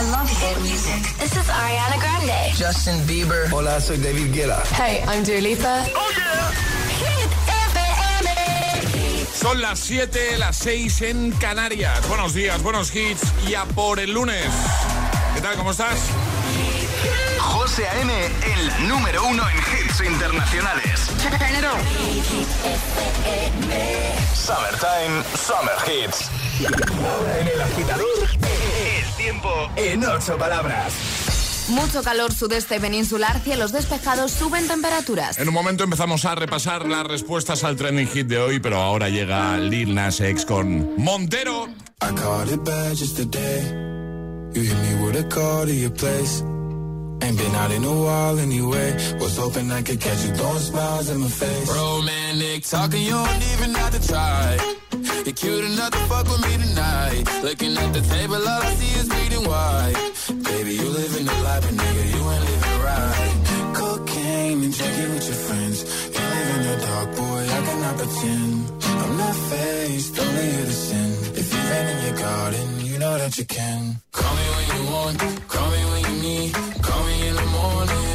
I love hit music. This is Ariana Grande. Justin Bieber. Hola, soy David Guetta. Hey, I'm Dua Lipa. Oh yeah. Hit FM. Son las 7, las 6 en Canarias. Buenos días, buenos hits. Y a por el lunes. ¿Qué tal? ¿Cómo estás? José A.M. en la número uno en hits internacionales. Summertime, Summer Hits. En el agitador, El tiempo en ocho palabras. Mucho calor sudeste peninsular, cielos despejados, suben temperaturas. En un momento empezamos a repasar las respuestas al trending hit de hoy, pero ahora llega Lil Nas X con Montero. I caught it bad just today. You hit me with a call to your place. Ain't been out in a while anyway. Was hoping I could catch you throwing smiles in my face. Romantic talking, you don't even have to try. You're cute enough to fuck with me tonight. Looking at the table, all I see is bleeding white. Baby, you living the life, but nigga, you ain't living right. Cocaine and drinking with your friends. You live in the dark, boy, I cannot pretend. I'm not faced, only here to sin. If been in your garden, you know that you can. Call me when you want, call me when you need. Call me in the morning,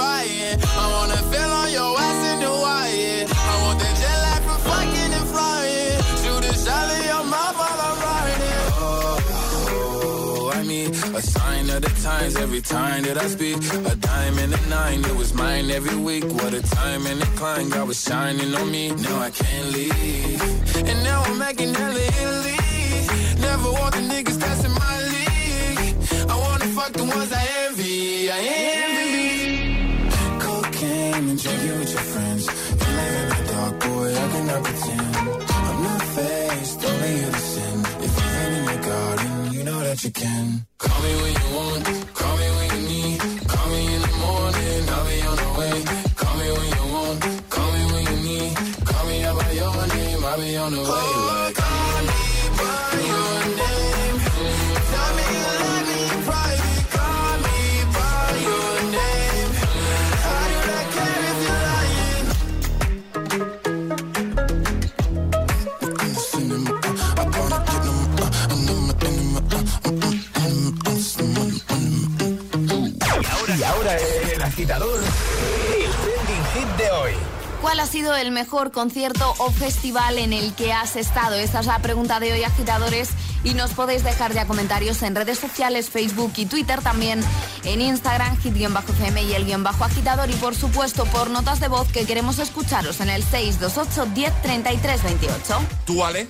you're. I wanna feel on your ass in Hawaii. I want that jet lag from fucking and flying. Shoot a shot in your mouth while I'm riding. Oh, I mean, a sign of the times every time that I speak. A dime and a nine, it was mine every week. What a time and a climb, God was shining on me. Now I can't leave. And now I'm making hella Italy. Never want the niggas that's in my league. I wanna fuck the ones I envy. I envy. I pretend I'm not faced, only here to sin. If you've been in your garden, you know that you can. Call me when you want, call me when you need. Call me in the morning, I'll be on the way. Call me when you want, call me when you need. Call me out by your name, I'll be on the way. ¿Cuál ha sido el mejor concierto o festival en el que has estado? Esta es la pregunta de hoy, agitadores. Y nos podéis dejar ya comentarios en redes sociales, Facebook y Twitter, también en Instagram, hit-fm y el guion bajo agitador. Y por supuesto, por notas de voz que queremos escucharos en el 628 10 33 28. ¿Tú, Ale?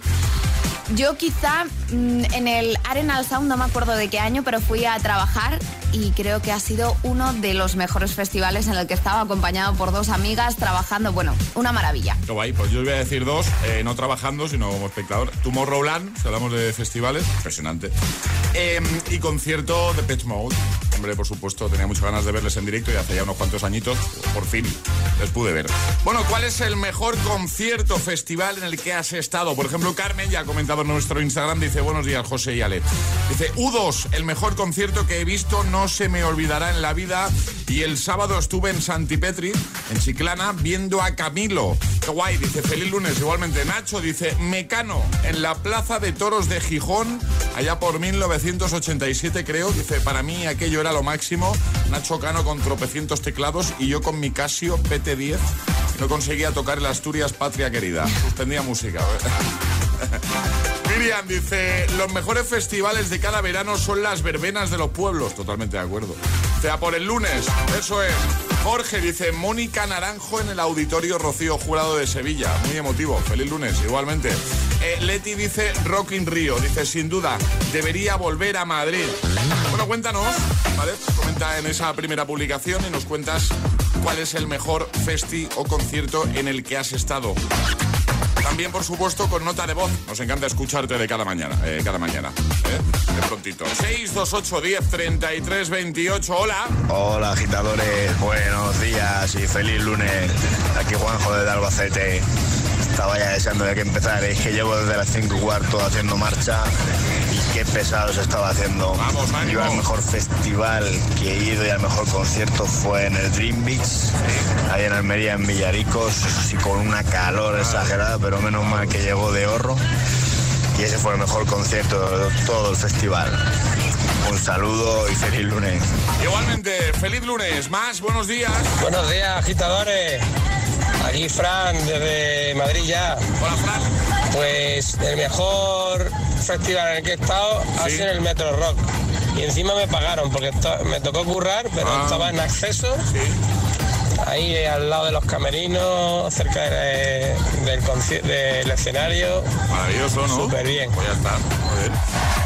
Yo quizá mm, en el Arenal Sound, no me acuerdo de qué año, pero fui a trabajar y creo que ha sido uno de los mejores festivales en el que estaba acompañado por dos amigas trabajando. Bueno, una maravilla. Pues yo voy a decir dos, eh, no trabajando, sino como espectador. Tomorrowland, si hablamos de festivales, impresionante. Eh, y concierto de Pitch Mode. Hombre, por supuesto, tenía muchas ganas de verles en directo y hace ya unos cuantos añitos, por fin, les pude ver. Bueno, ¿cuál es el mejor concierto, festival en el que has estado? Por ejemplo, Carmen ya ha comentado en nuestro Instagram, dice, buenos días, José y Ale. Dice, U2, el mejor concierto que he visto, no se me olvidará en la vida. Y el sábado estuve en Santipetri, en Chiclana, viendo a Camilo. Qué guay, dice, feliz lunes. Igualmente, Nacho dice, Mecano, en la Plaza de Toros de Gijón, allá por 1987 creo. Dice, para mí aquello era lo máximo. Nacho Cano con tropecientos teclados y yo con mi Casio PT10. No conseguía tocar el Asturias Patria Querida. Suspendía música. Miriam dice, los mejores festivales de cada verano son las verbenas de los pueblos. Totalmente de acuerdo. Sea, por el lunes, eso es. Jorge dice, Mónica Naranjo en el auditorio Rocío Jurado de Sevilla. Muy emotivo. Feliz lunes, igualmente. Eh, Leti dice, Rock in Río. Dice, sin duda, debería volver a Madrid. Bueno, cuéntanos. Comenta en esa primera publicación y nos cuentas cuál es el mejor festi o concierto en el que has estado. También, por supuesto, con nota de voz. Nos encanta escucharte de cada mañana. Eh, cada mañana. ¿eh? De prontito. 628 10 33 28. Hola. Hola, agitadores. Buenos días y feliz lunes. Aquí Juanjo de Albacete. Estaba ya deseando de que empezara. Es que llevo desde las 5 y cuarto haciendo marcha y qué pesado se estaba haciendo. Vamos, Yo al mejor festival que he ido y al mejor concierto fue en el Dream Beach, ahí en Almería, en Villaricos, y con una calor exagerada, pero menos mal que llegó de ahorro. Y ese fue el mejor concierto de todo el festival. Un saludo y feliz lunes. Igualmente, feliz lunes. Más, buenos días. Buenos días, agitadores. Aquí Fran, desde Madrid ya. Hola, Fran. Pues el mejor festival en el que he estado ha sido en el Metro Rock. Y encima me pagaron porque me tocó currar, pero Ah. estaba en acceso. Ahí eh, al lado de los camerinos, cerca de- del, del escenario. Maravilloso, ¿no? Súper bien. Pues ya está. Muy bien.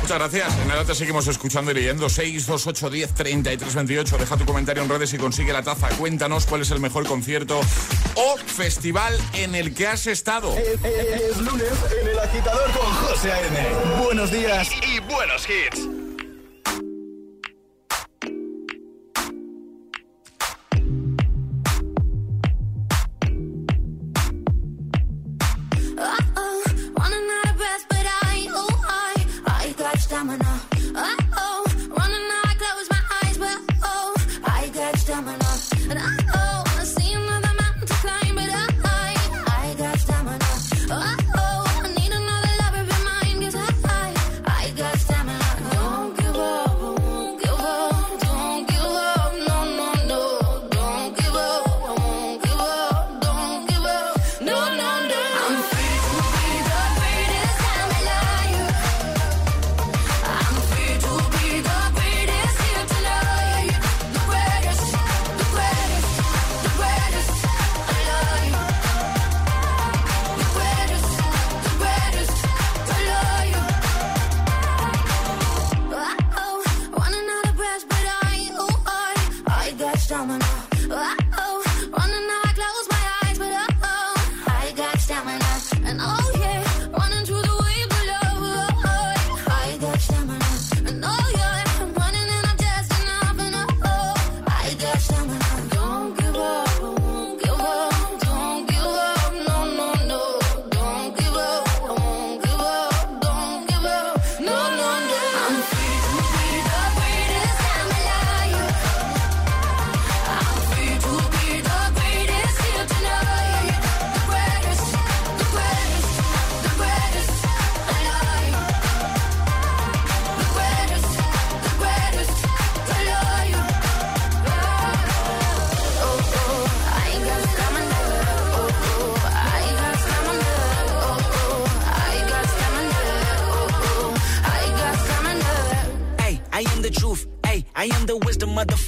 Muchas gracias. En nada te seguimos escuchando y leyendo. 628 10 33 28. Deja tu comentario en redes y consigue la taza. Cuéntanos cuál es el mejor concierto o festival en el que has estado. Es lunes en el agitador con José A.M. Buenos días. Y buenos hits.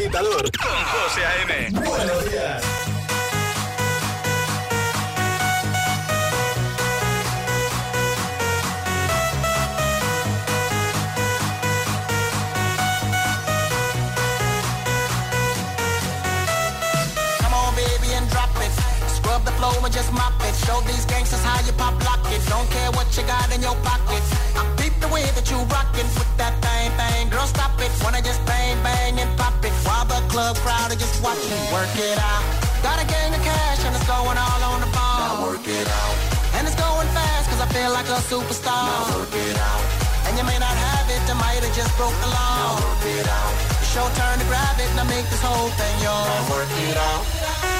agitador Con José A.M. Buenos días. Come on, baby, and drop it. Scrub the floor and just mop it. Show these gangsters how you pop lock it. Don't care what you got in your pocket. I peep the way that you rockin' with that thing, thing. Girl, stop it. Club crowd are just watching. Work it out. Got a gang of cash and it's going all on the ball. Now work it out. And it's going fast cause I feel like a superstar. Now work it out. And you may not have it, I might have just broke the law. Now work it out. It's your turn to grab it, now make this whole thing yours. Now work it out.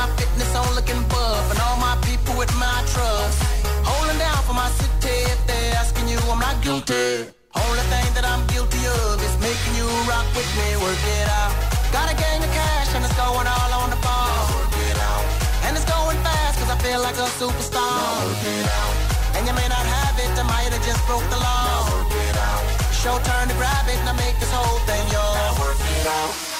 my fitness on looking buff and all my people with my trust. Holding down for my city if they're asking you, I'm not guilty. Only thing that I'm guilty of is making you rock with me, work it out. Got a gang of cash and it's going all on the ball. Work it out. And it's going fast cause I feel like a superstar. Work it out. And you may not have it, I might have just broke the law. Work it out. Show turn to grab it and I make this whole thing yours. Now work it out.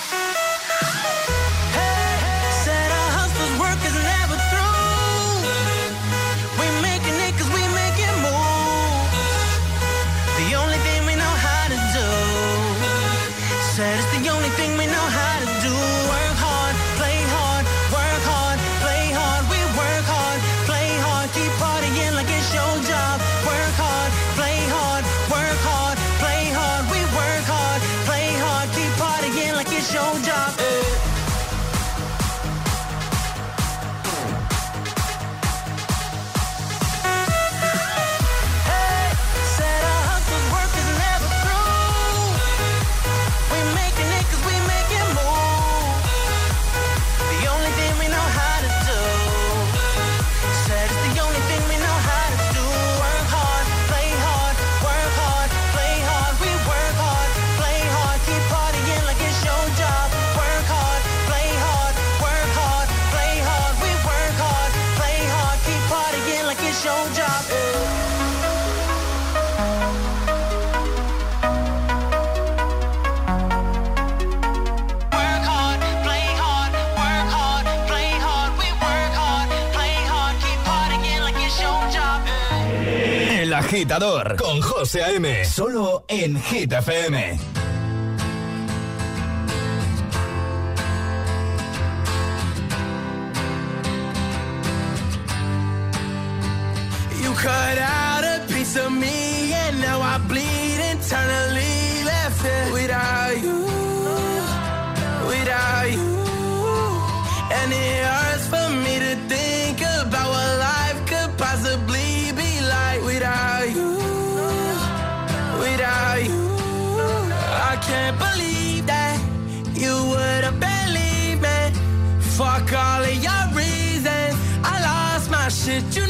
con José A.M. Solo en Hit FM. that you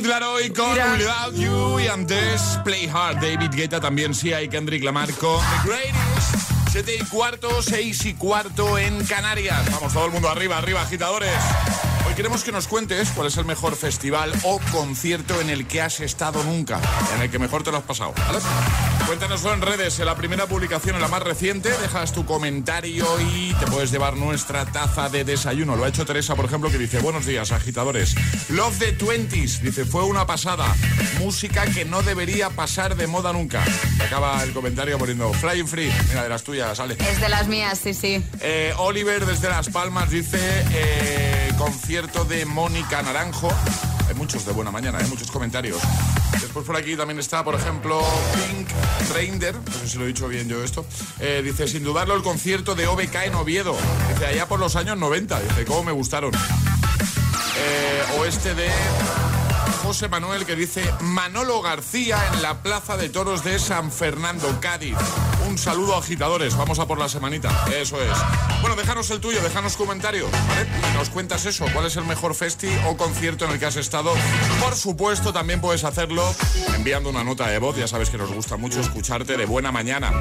Smith Laroy con Without You y antes Play Hard, David Guetta también sí hay Kendrick Lamar con The Greatest. 7 y cuarto, 6 y cuarto en Canarias. Vamos todo el mundo arriba, arriba agitadores. Hoy queremos que nos cuentes cuál es el mejor festival o concierto en el que has estado nunca, en el que mejor te lo has pasado. ¿vale? Cuéntanoslo en redes, en la primera publicación, en la más reciente, dejas tu comentario y te puedes llevar nuestra taza de desayuno. Lo ha hecho Teresa, por ejemplo, que dice, buenos días, agitadores. Love the Twenties, dice, fue una pasada. Música que no debería pasar de moda nunca. Acaba el comentario poniendo Flying Free. Mira, de las tuyas, sale. Es de las mías, sí, sí. Eh, Oliver desde Las Palmas dice eh, concierto de Mónica Naranjo. Hay muchos de buena mañana, hay muchos comentarios. Después por aquí también está, por ejemplo, Pink Reinder, no sé si lo he dicho bien yo esto. Eh, dice, sin dudarlo, el concierto de OBK en Oviedo. Dice, allá por los años 90. Dice, cómo me gustaron. Eh, de José Manuel que dice Manolo García en la Plaza de Toros de San Fernando, Cádiz. Un saludo agitadores, vamos a por la semanita, eso es. Bueno, déjanos el tuyo, déjanos comentario, ¿vale? Nos cuentas eso, cuál es el mejor festi o concierto en el que has estado. Por supuesto, también puedes hacerlo enviando una nota de voz, ya sabes que nos gusta mucho escucharte de buena mañana.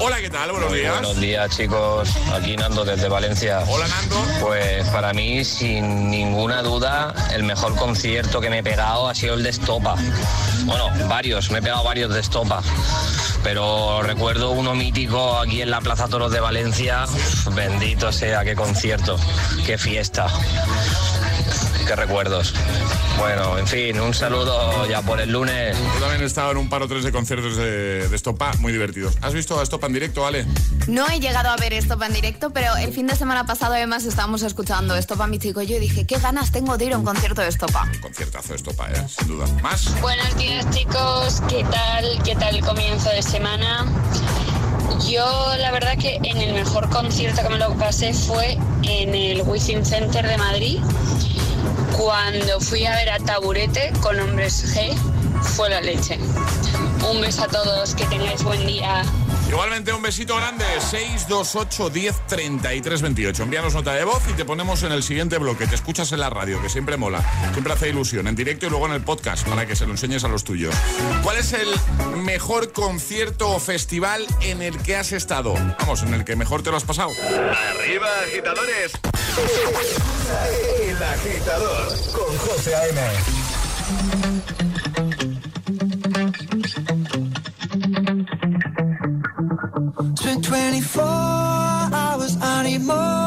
Hola, ¿qué tal? Buenos días. Buenos días, chicos. Aquí Nando desde Valencia. Hola, Nando. Pues para mí, sin ninguna duda, el mejor concierto que me he pegado ha sido el de Estopa. Bueno, varios, me he pegado varios de Estopa. Pero recuerdo uno mítico aquí en la Plaza Toros de Valencia. Bendito sea, qué concierto, qué fiesta. Qué recuerdos. Bueno, en fin, un saludo ya por el lunes. Yo también he estado en un par o tres de conciertos de, de Estopa muy divertidos. ¿Has visto a Estopa en directo, Ale? No he llegado a ver Estopa en directo, pero el fin de semana pasado además estábamos escuchando Estopa mi chico y yo y dije, qué ganas tengo de ir a un concierto de Estopa. Conciertazo de Estopa, ¿eh? sin duda. ¿Más? Buenos días chicos, ¿qué tal? ¿Qué tal el comienzo de semana? Yo la verdad que en el mejor concierto que me lo pasé fue en el Wizzing Center de Madrid, cuando fui a ver a Taburete con Hombres G, fue la leche. Un beso a todos, que tengáis buen día. Igualmente un besito grande, 628 10 33 28. Envíanos nota de voz y te ponemos en el siguiente bloque. Te escuchas en la radio, que siempre mola, siempre hace ilusión, en directo y luego en el podcast, para que se lo enseñes a los tuyos. ¿Cuál es el mejor concierto o festival en el que has estado? Vamos, en el que mejor te lo has pasado. Arriba, agitadores. El agitador con José A.M. 24 hours, I need more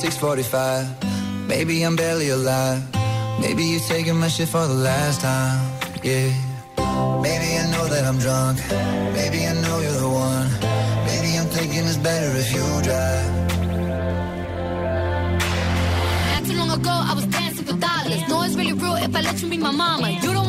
645. Maybe I'm barely alive. Maybe you're taking my shit for the last time. Yeah. Maybe I know that I'm drunk. Maybe I know you're the one. Maybe I'm thinking it's better if you drive. Not too long ago, I was dancing for dollars. No, it's really real if I let you be my mama. You don't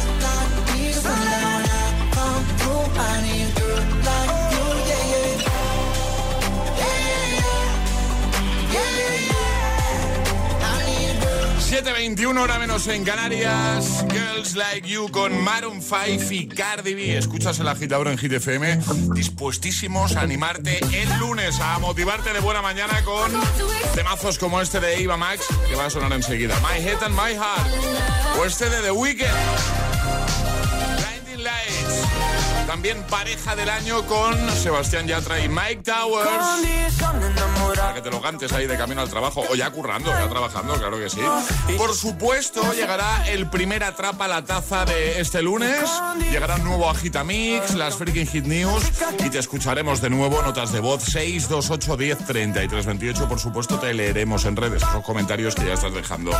7.21 hora menos en Canarias. Girls Like You con Maroon 5 y Cardi B. Escuchas el agitador en Hit FM. Dispuestísimos a animarte el lunes, a motivarte de buena mañana con temazos como este de Eva Max, que va a sonar enseguida. My Head and My Heart. O este de The Weeknd. También pareja del año con Sebastián Yatra y Mike Towers. Para que te lo cantes ahí de camino al trabajo o ya currando, ya trabajando, claro que sí. Por supuesto, llegará el primer atrapa la taza de este lunes. Llegará un nuevo Agitamix, las Freaking Hit News y te escucharemos de nuevo. Notas de voz 628 10 33 28. Por supuesto, te leeremos en redes esos comentarios que ya estás dejando.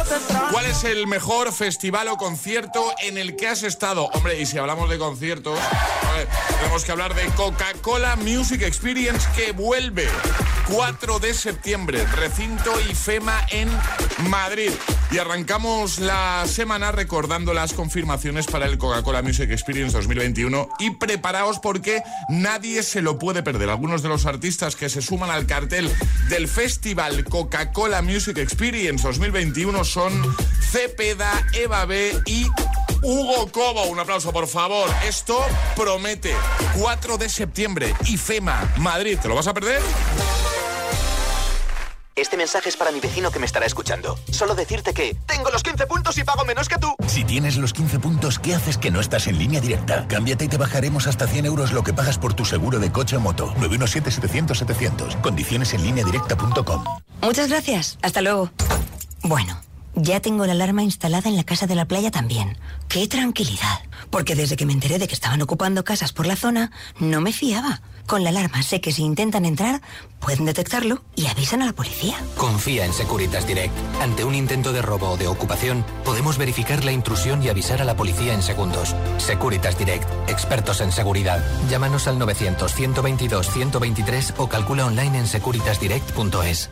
¿Cuál es el mejor festival o concierto en el que has estado? Hombre, y si hablamos de conciertos, a ver, tenemos que hablar de Coca-Cola Music Experience que vuelve 4 de septiembre, recinto IFEMA en Madrid. Y arrancamos la semana recordando las confirmaciones para el Coca-Cola Music Experience 2021 y preparaos porque nadie se lo puede perder. Algunos de los artistas que se suman al cartel del Festival Coca-Cola Music Experience 2021 son Cepeda, Eva B y Hugo Cobo. Un aplauso, por favor. Esto promete. 4 de septiembre, IFEMA, Madrid. ¿Te lo vas a perder? Este mensaje es para mi vecino que me estará escuchando. Solo decirte que tengo los 15 puntos y pago menos que tú. Si tienes los 15 puntos, ¿qué haces que no estás en línea directa? Cámbiate y te bajaremos hasta 100 euros lo que pagas por tu seguro de coche o moto. 917-700-700. Condiciones en línea directa.com. Muchas gracias. Hasta luego. Bueno, ya tengo la alarma instalada en la casa de la playa también. ¡Qué tranquilidad! Porque desde que me enteré de que estaban ocupando casas por la zona, no me fiaba. Con la alarma sé que si intentan entrar, pueden detectarlo y avisan a la policía. Confía en Securitas Direct. Ante un intento de robo o de ocupación, podemos verificar la intrusión y avisar a la policía en segundos. Securitas Direct, expertos en seguridad. Llámanos al 900-122-123 o calcula online en securitasdirect.es.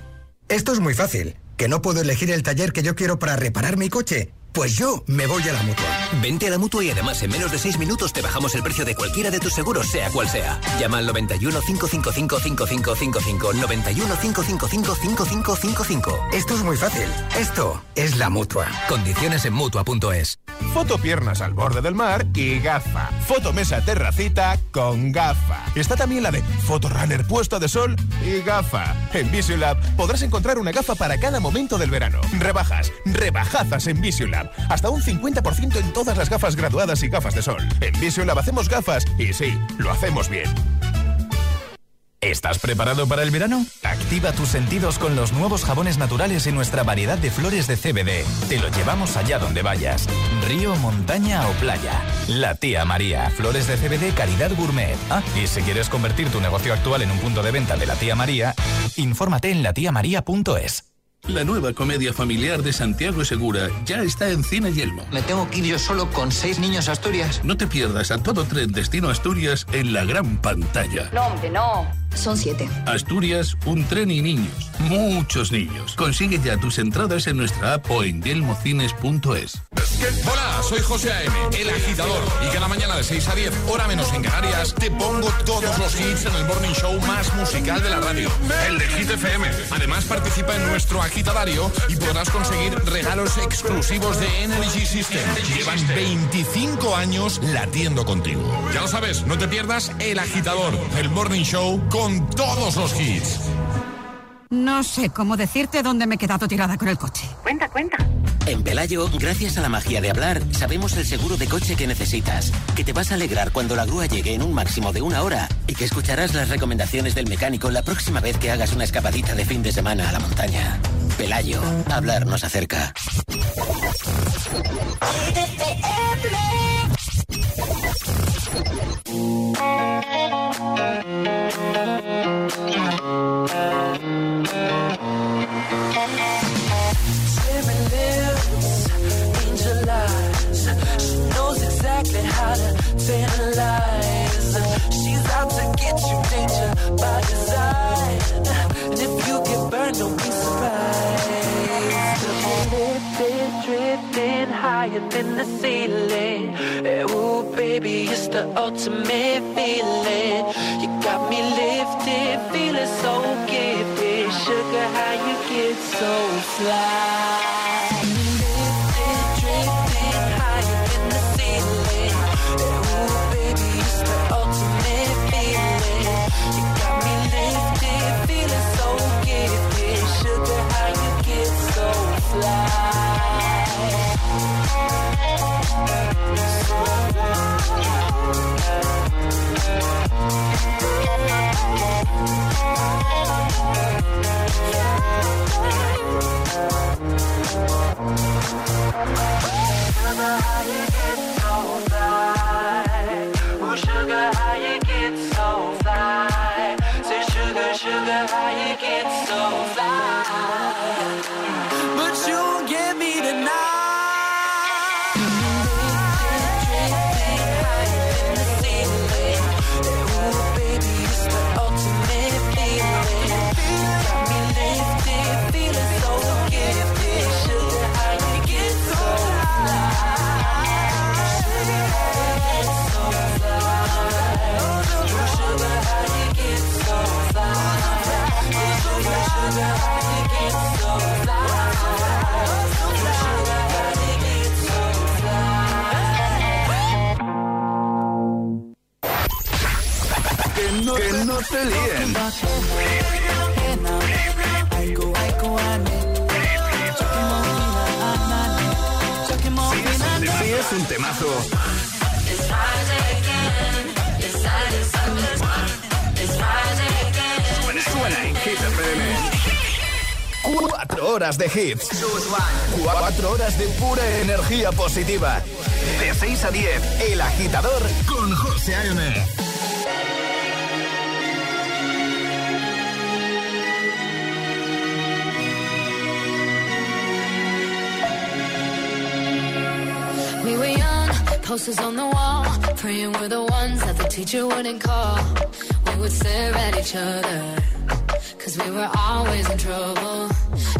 Esto es muy fácil. ¿Que no puedo elegir el taller que yo quiero para reparar mi coche? Pues yo me voy a la mutua. Vente a la mutua y además en menos de 6 minutos te bajamos el precio de cualquiera de tus seguros, sea cual sea. Llama al 91 555 5555. 91 555 5555. Esto es muy fácil. Esto es la mutua. Condiciones en mutua.es. Foto piernas al borde del mar y gafa. Foto mesa terracita con gafa. Está también la de foto runner puesto de sol y gafa. En Visiolab podrás encontrar una gafa para cada momento del verano. Rebajas, rebajazas en Visiolab. Hasta un 50% en todas las gafas graduadas y gafas de sol. En Visiolab hacemos gafas y sí, lo hacemos bien. ¿Estás preparado para el verano? Activa tus sentidos con los nuevos jabones naturales y nuestra variedad de flores de CBD. Te lo llevamos allá donde vayas. Río, montaña o playa. La tía María. Flores de CBD calidad gourmet. Ah, y si quieres convertir tu negocio actual en un punto de venta de la tía María, infórmate en latiamaría.es. La nueva comedia familiar de Santiago Segura ya está en Cine Yelmo. ¿Me tengo que ir yo solo con seis niños a Asturias? No te pierdas a todo tren destino Asturias en la gran pantalla. No, hombre, no. Son siete. Asturias, un tren y niños. Muchos niños. Consigue ya tus entradas en nuestra app o en yelmocines.es. Hola, soy José A.M., el agitador. Y cada mañana de 6 a 10, hora menos en Canarias, te pongo todos los hits en el morning show más musical de la radio. El de Hit FM. Además, participa en nuestro agitadario y podrás conseguir regalos exclusivos de Energy System. Llevan 25 años latiendo contigo. Ya lo sabes, no te pierdas el agitador, el morning show con con todos los hits. No sé cómo decirte dónde me he quedado tirada con el coche. Cuenta, cuenta. En Pelayo, gracias a la magia de hablar, sabemos el seguro de coche que necesitas, que te vas a alegrar cuando la grúa llegue en un máximo de una hora y que escucharás las recomendaciones del mecánico la próxima vez que hagas una escapadita de fin de semana a la montaña. Pelayo, hablar nos acerca. baby, it's the ultimate feeling. You got me lifted, feeling so gifted. Sugar, how you get so fly? sugar, how you get so fly. horas de hits. 4 horas de pura energía positiva. De 6 a 10, El Agitador con José A.M. We were young, posters on the wall, praying we're the ones that the teacher wouldn't call. We would stare at each other, cause we were always in trouble.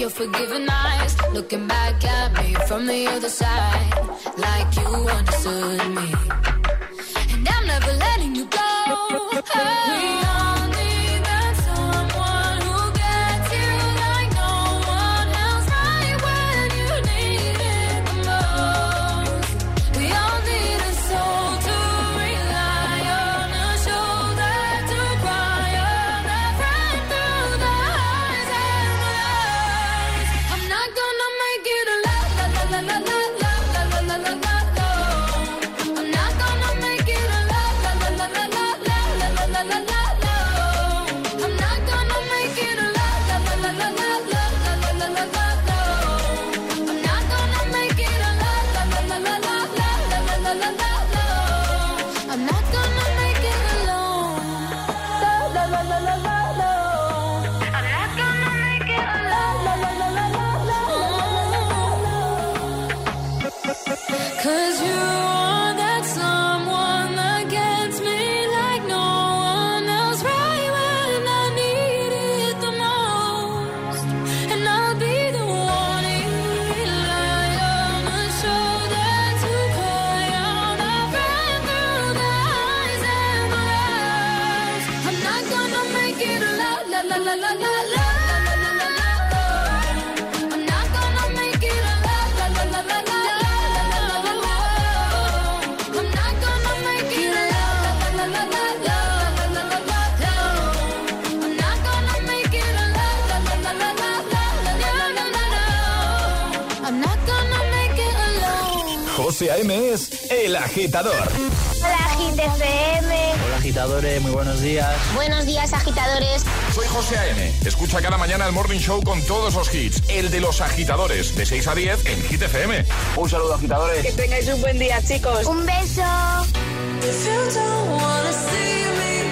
your forgiving eyes looking back at me from the other side, like you understood me. And I'm never letting you go. Oh. Es el agitador. Hola, Agit FM. Hola agitadores, muy buenos días. Buenos días, agitadores. Soy José A.M. Escucha cada mañana el Morning Show con todos los hits. El de los agitadores, de 6 a 10 en Hit FM. Un saludo agitadores. Que tengáis un buen día, chicos. Un beso. If you don't wanna see me,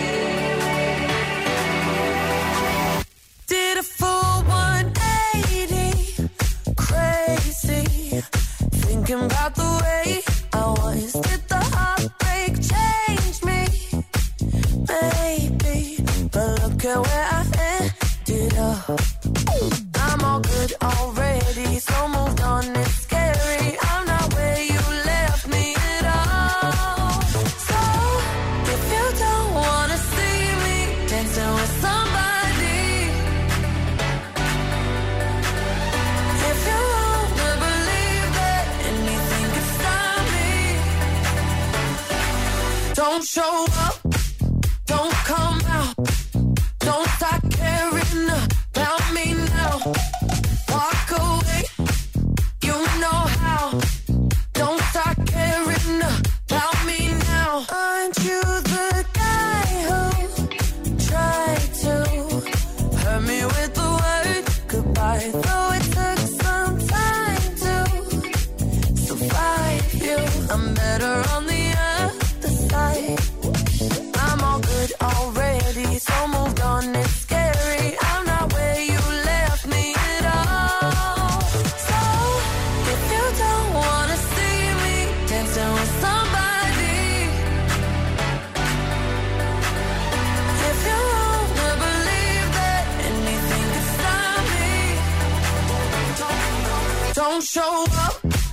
did a full 180, crazy, thinking about the way I show up, don't show up,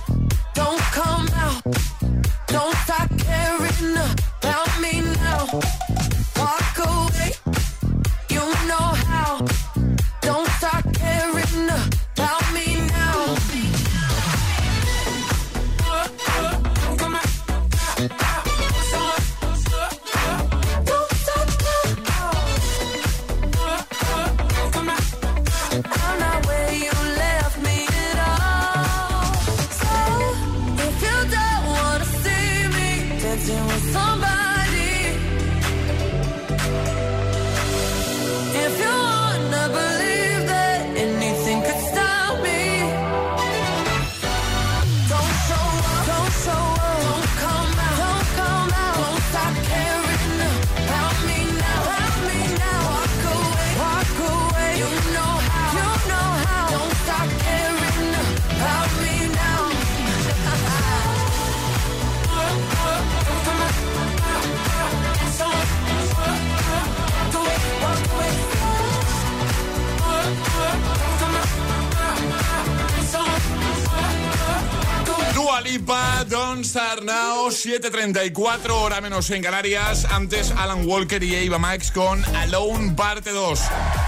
7.34, hora menos en Canarias. Antes Alan Walker y Eva Max con Alone Parte 2.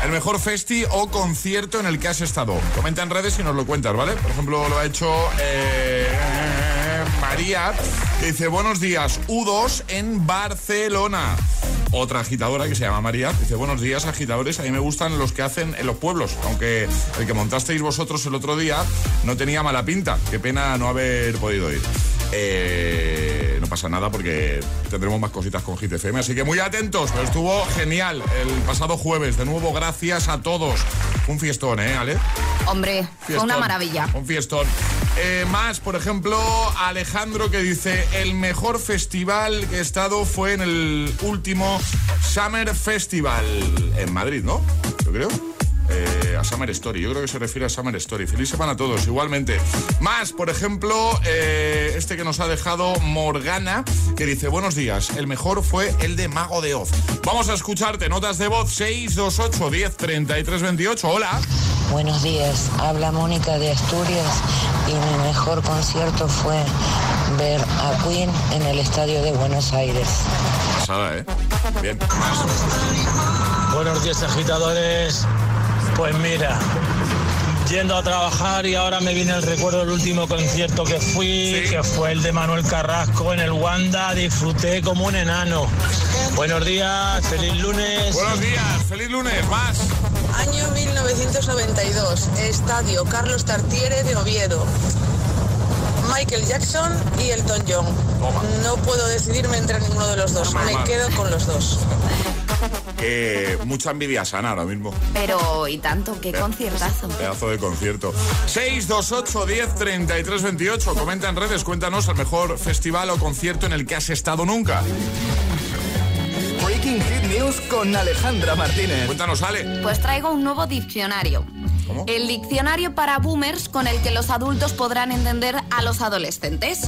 El mejor festi o concierto en el que has estado. Comenta en redes y nos lo cuentas, ¿vale? Por ejemplo, lo ha hecho eh, María, dice, buenos días, U2 en Barcelona. Otra agitadora que se llama María dice, buenos días agitadores, a mí me gustan los que hacen en los pueblos, aunque el que montasteis vosotros el otro día no tenía mala pinta, qué pena no haber podido ir. Eh, no pasa nada porque tendremos más cositas con Hit FM, así que muy atentos, pero estuvo genial el pasado jueves, de nuevo gracias a todos. Un fiestón, ¿eh, Ale? Hombre, fue una maravilla. Un fiestón. Eh, más, por ejemplo, Alejandro que dice, el mejor festival que he estado fue en el último Summer Festival en Madrid, ¿no? Yo creo. Eh, a Summer Story, yo creo que se refiere a Summer Story. Feliz semana a todos, igualmente. Más, por ejemplo, eh, este que nos ha dejado Morgana, que dice, buenos días, el mejor fue el de Mago de Oz. Vamos a escucharte, notas de voz 628 10 33 28. Hola. Buenos días, habla Mónica de Asturias y mi mejor concierto fue ver a Queen en el estadio de Buenos Aires. Pasada, ¿eh? Bien. Buenos días, agitadores. Pues mira, yendo a trabajar y ahora me viene el recuerdo del último concierto que fui, que fue el de Manuel Carrasco en el Wanda. Disfruté como un enano. Buenos días, feliz lunes. Buenos días, feliz lunes, más. Año 1992, Estadio Carlos Tartiere de Oviedo. Michael Jackson y Elton John. No puedo decidirme entre ninguno de los dos. Me quedo con los dos. Eh, mucha envidia sana ahora mismo. Pero, y tanto, qué conciertazo. Pedazo de concierto. 628 10 33 28. Comenta en redes, cuéntanos el mejor festival o concierto en el que has estado nunca. Breaking Hit News con Alejandra Martínez. Cuéntanos, Ale. Pues traigo un nuevo diccionario. El diccionario para boomers con el que los adultos podrán entender a los adolescentes.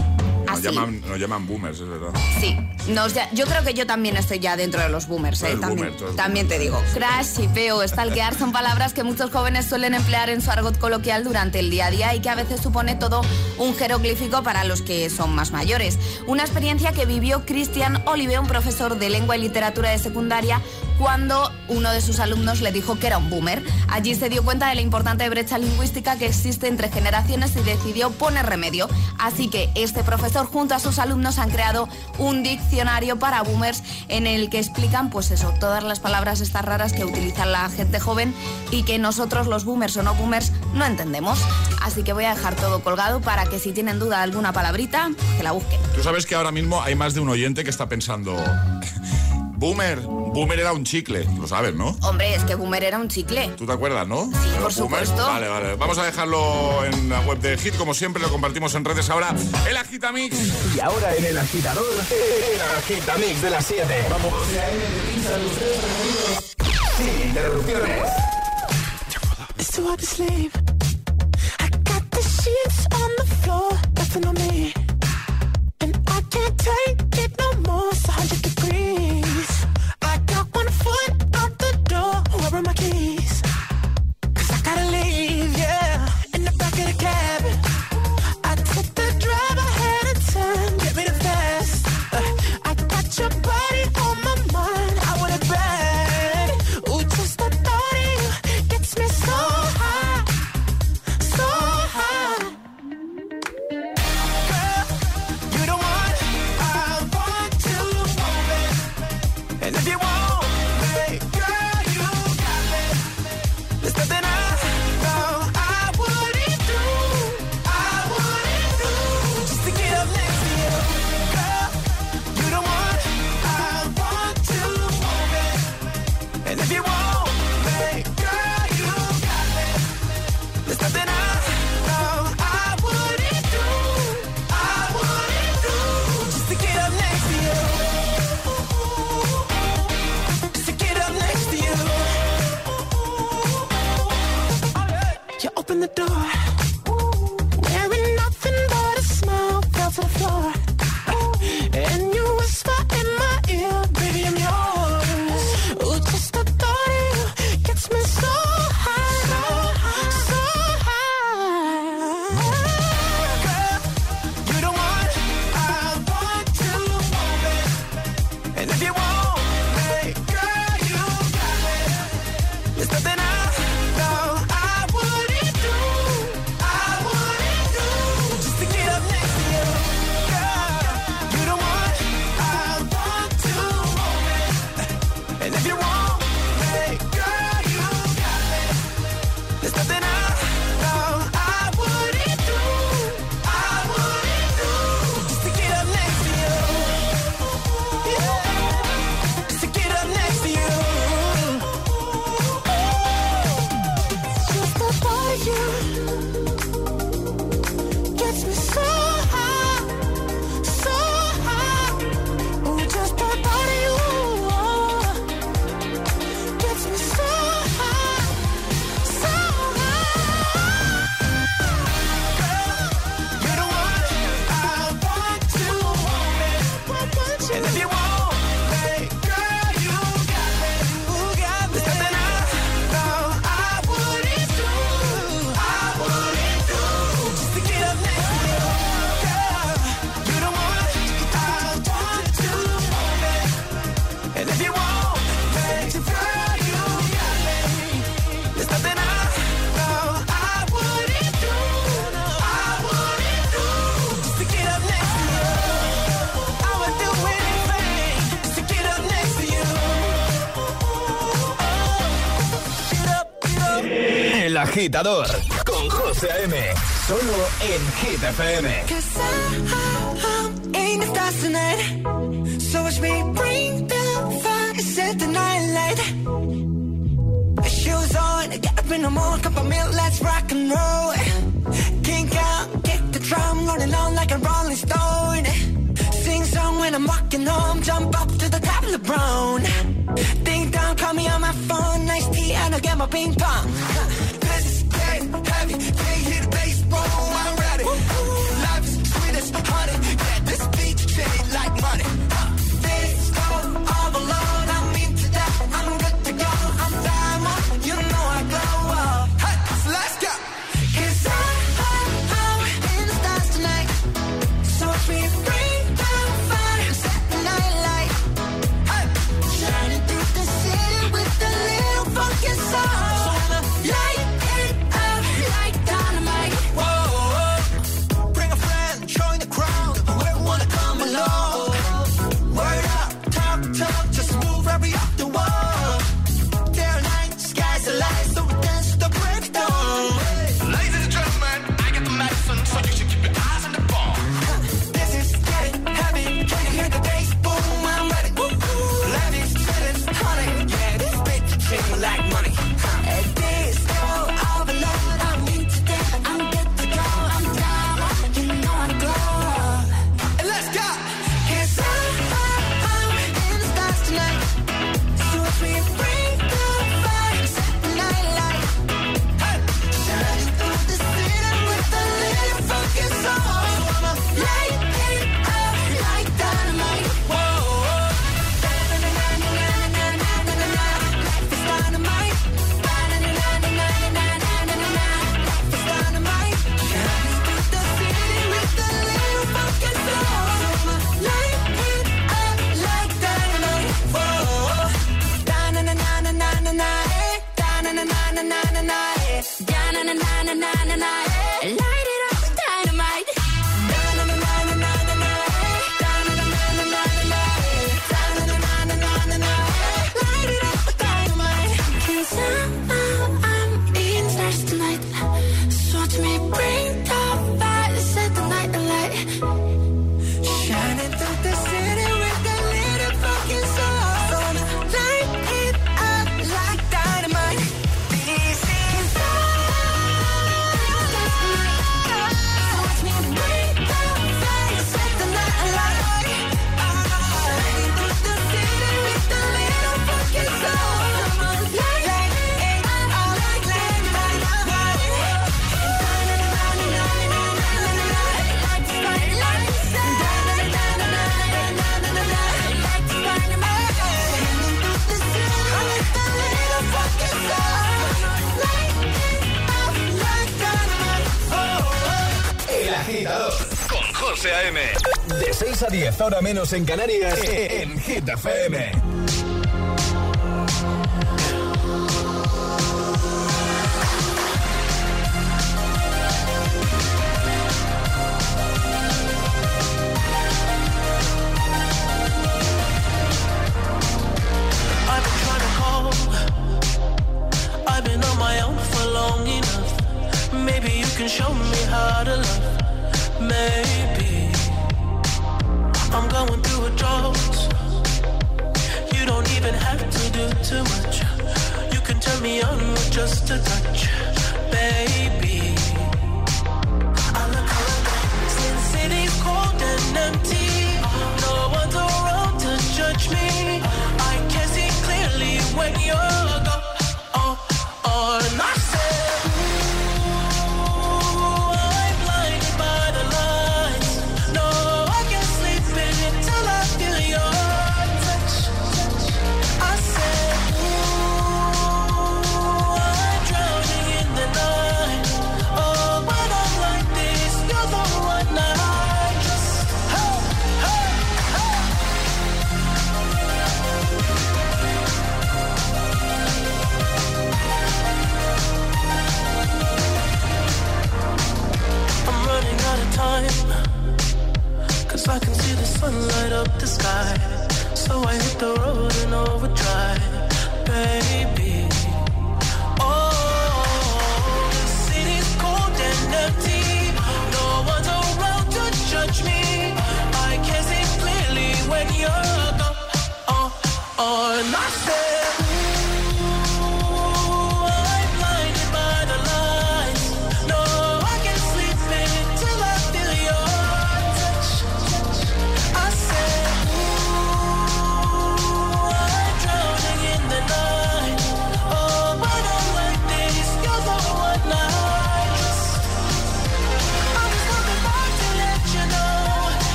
Nos llaman, nos llaman, boomers, es verdad. Sí, nos yo creo que yo también estoy ya dentro de los boomers. ¿eh? También, también te digo. Crash, peo, stalkear son palabras que muchos jóvenes suelen emplear en su argot coloquial durante el día a día y que a veces supone todo un jeroglífico para los que son más mayores. Una experiencia que vivió Christian Olive, un profesor de lengua y literatura de secundaria, cuando uno de sus alumnos le dijo que era un boomer. Allí se dio cuenta de la importante brecha lingüística que existe entre generaciones y decidió poner remedio. Así que este profesor junto a sus alumnos han creado un diccionario para boomers en el que explican pues eso, todas las palabras estas raras que utiliza la gente joven y que nosotros los boomers o no boomers no entendemos. Así que voy a dejar todo colgado para que si tienen duda de alguna palabrita, que la busquen. Tú sabes que ahora mismo hay más de un oyente que está pensando Boomer. Boomer era un chicle, lo sabes, ¿no? Hombre, es que Boomer era un chicle. ¿Tú te acuerdas, no? Sí, por supuesto. Vale, vale. Vamos a dejarlo en la web de Hit, como siempre, lo compartimos en redes ahora. El Agitamix. Y ahora en el agitador, el Agitamix de las 7. Vamos. Sin interrupciones. I got the sheets on the floor, nothing on me. And I can't take it no more, it's 100 degrees. I got one foot agitador con José M. Solo en Hit FM. Cause I, I, I the stars tonight. So watch me bring the fire, set the night light. Shoes on, get up in the morning, cup of milk, let's rock and roll. Kink out, kick the drum, rolling on like a rolling stone. Sing song when I'm walking home, jump up to the top of LeBron. Ding dong, call me on my phone, nice tea, and I'll get my ping pong. heavy, can't hit menos en Canarias, en Gita FM.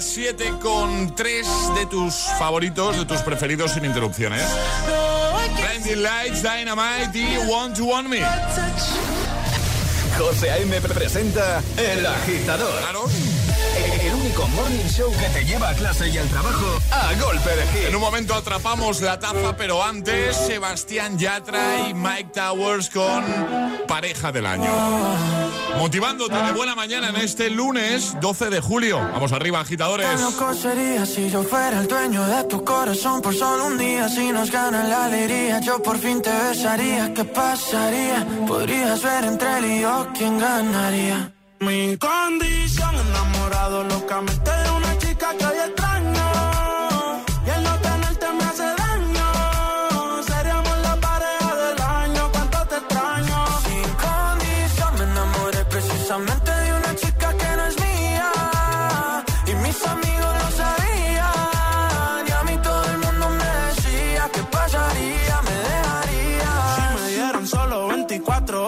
Las 7 con 3 de tus favoritos, de tus preferidos sin interrupciones. Blinding Lights, Dynamite y Want to Want Me. José A.M. presenta El Agitador. Claro. El único morning show que te lleva a clase y al trabajo a golpe de hit. En un momento atrapamos la taza, pero antes Sebastián Yatra y Mike Towers con Pareja del Año. Motivándote de buena mañana en este lunes 12 de julio. Vamos arriba, agitadores. Tan loco sería si yo fuera el dueño de tu corazón por solo un día. Si nos gana la alegría, yo por fin te besaría. ¿Qué pasaría? Podrías ver entre él y yo quién ganaría. Mi condición enamorado locamente 24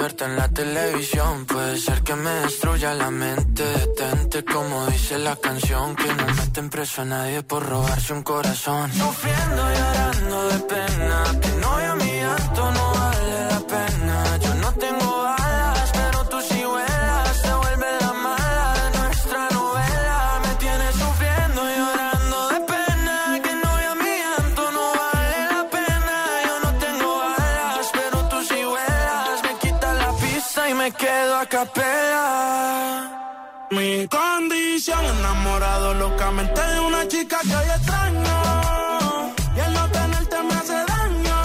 en la televisión. Puede ser que me destruya la mente. Detente como dice la canción. Que no meten preso a nadie por robarse un corazón. Sufriendo y llorando de pena. Que no a mi llanto no vale la pena. Mi condición enamorado locamente de una chica que hoy extraño. Y el no tenerte me hace daño.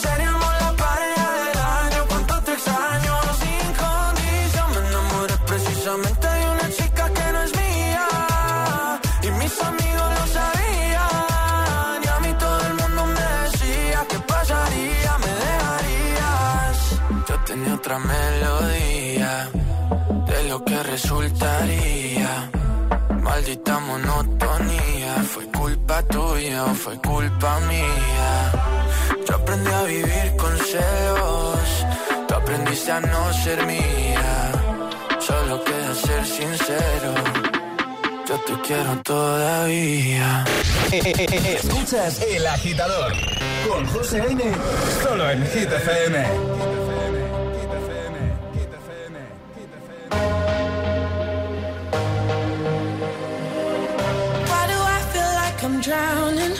Seríamos la pareja del año, cuánto te extraño. Sin condición me enamoré precisamente de una chica que no es mía. Y mis amigos lo sabían. Y a mí todo el mundo me decía que pasaría, me dejarías. Yo tenía otra melodía de lo que resultaría. Maldita monotonía, fue culpa tuya o fue culpa mía. Yo aprendí a vivir con celos, tú aprendiste a no ser mía. Solo queda ser sincero, yo te quiero todavía. Escuchas El Agitador con José A.M. Solo en Hit FM. Drowning?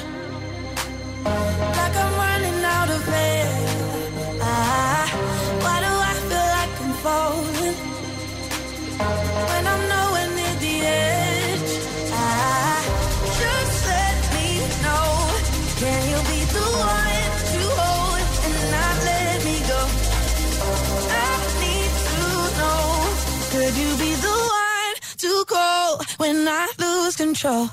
Like I'm running out of air. Ah, why do I feel like I'm falling? When I'm nowhere near the edge. Ah, just let me know. Can you be the one to hold and not let me go? I need to know. Could you be the one to call when I lose control?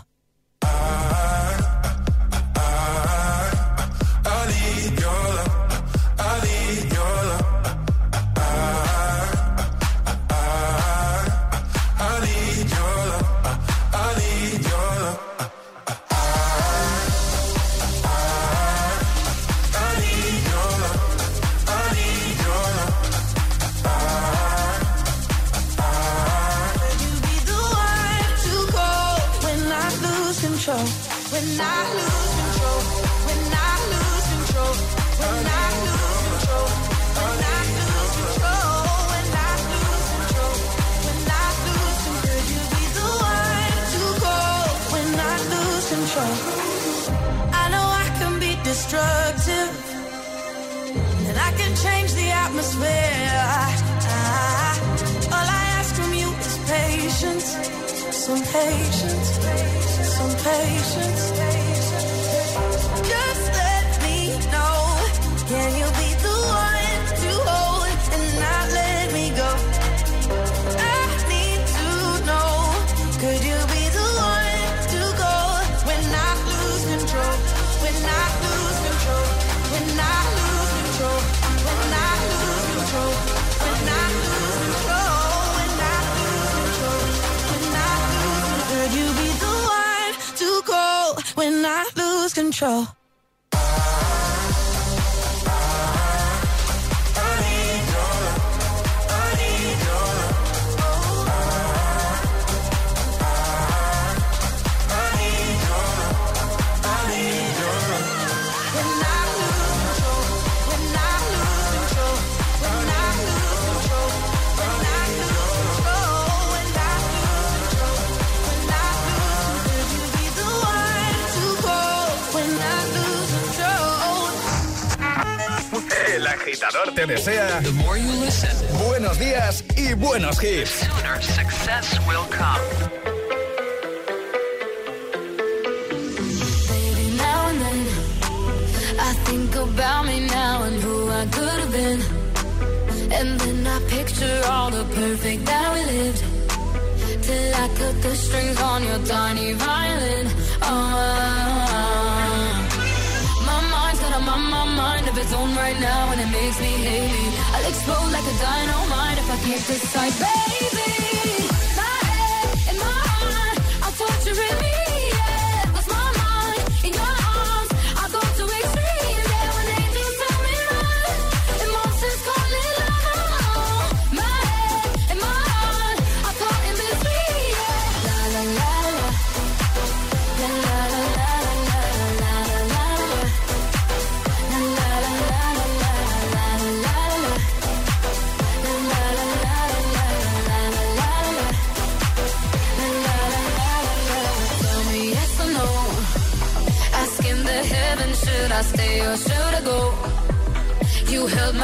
Control. I know I can be destructive, and I can change the atmosphere. I, all I ask from you is patience, some patience, some patience. Just let me know, can you be the one to control? Agitador te desea buenos días y buenos hits. success will come. Baby, now and then I think about me now and who I could have been. And then I picture all the perfect that we lived. Till I cut the strings on your tiny violin. Oh, of its own right now, and it makes me hate. I'll explode like a dynamite if I can't decide, baby.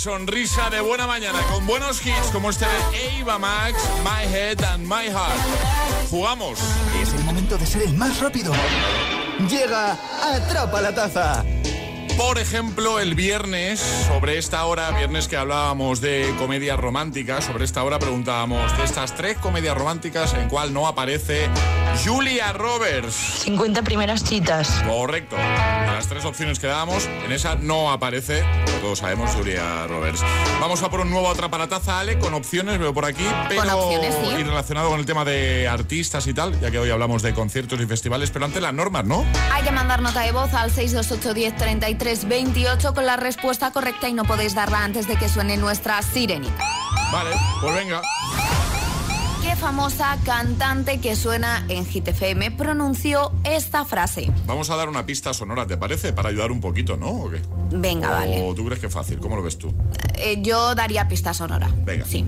sonrisa de buena mañana con buenos hits como este de Ava Max, My Head and My Heart. Jugamos. Es el momento de ser el más rápido. Llega Atrapa la Taza. Por ejemplo, el viernes, sobre esta hora, viernes que hablábamos de comedias románticas, sobre esta hora preguntábamos de estas tres comedias románticas en cuál no aparece Julia Roberts. 50 primeras citas. Correcto. Las tres opciones que dábamos, en esa no aparece, como todos sabemos, Julia Roberts. Vamos a por un nuevo atrapalataza, Ale, con opciones, veo por aquí, pero opciones, sí. y relacionado con el tema de artistas y tal, ya que hoy hablamos de conciertos y festivales, pero ante las normas, ¿no? Hay que mandar nota de voz al 628 10 33 28 con la respuesta correcta y no podéis darla antes de que suene nuestra sirenita. Vale, pues venga. ¿Qué ¿Qué famosa cantante que suena en Hit FM pronunció esta frase? Vamos a dar una pista sonora, ¿te parece? Para ayudar un poquito, ¿no? ¿O qué? Venga, vale. ¿O tú crees que es fácil? ¿Cómo lo ves tú? Eh, yo daría pista sonora. Venga. Sí.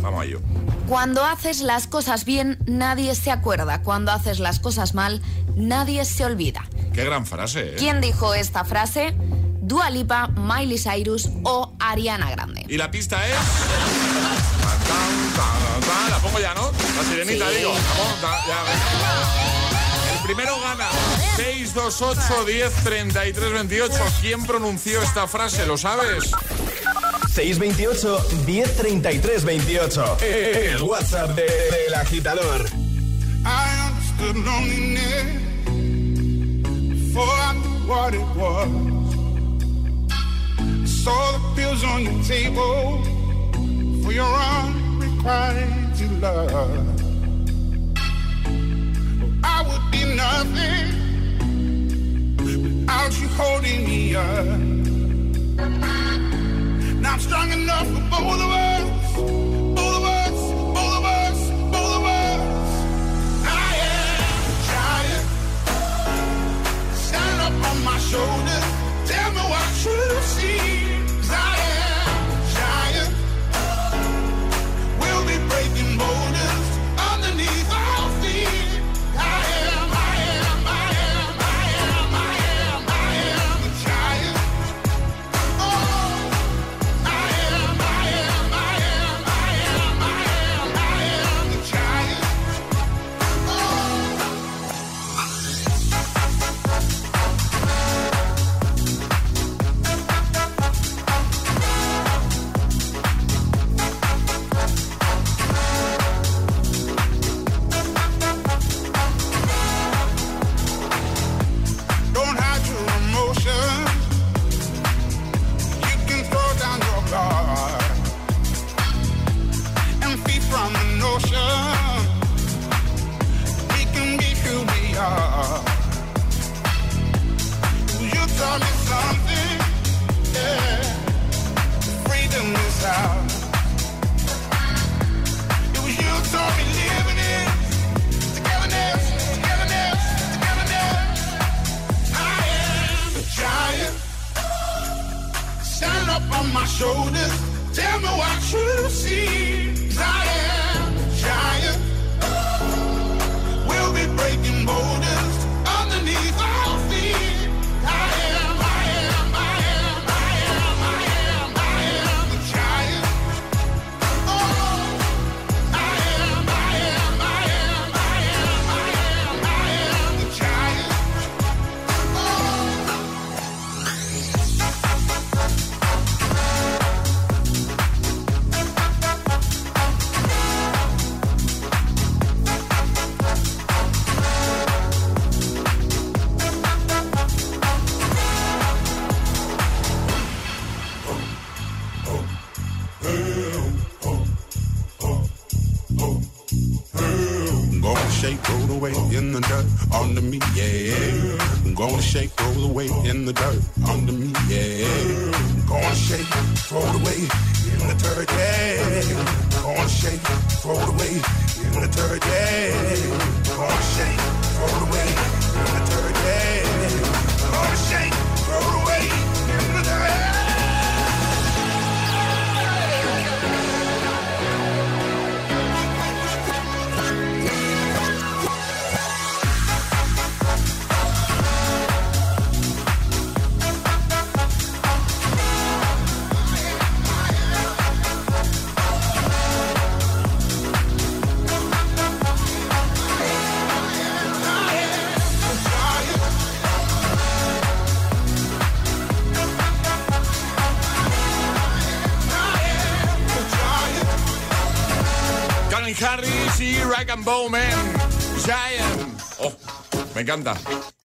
Vamos a ello. Cuando haces las cosas bien, nadie se acuerda. Cuando haces las cosas mal, nadie se olvida. Qué gran frase, ¿eh? ¿Quién dijo esta frase? Dua Lipa, Miley Cyrus o Ariana Grande. Y la pista es... La pongo ya, ¿no? La sirenita, Sí. digo. La ya. El primero gana. 628 10 33 28. ¿Quién pronunció esta frase? ¿Lo sabes? 628 1033 28. El WhatsApp de- del agitador. I understood loneliness before I knew what it was. Saw the pills on your table for your unrequited love. I would be nothing without you holding me up. Now I'm strong enough for both of us, both of us, both of us, both of. I am a. Stand up on my shoulders. Tell me what you see. On my shoulders. Tell me what you see. I am giant. We'll be breaking borders away in the dirt under me, yeah. Gonna shake, throw it away in the dirt, yeah. Gonna shake, throw it away in the dirt, yeah. Gonna shake, throw it away in the dirt, yeah. Gonna shake, Bowman. Giant. Oh, me encanta.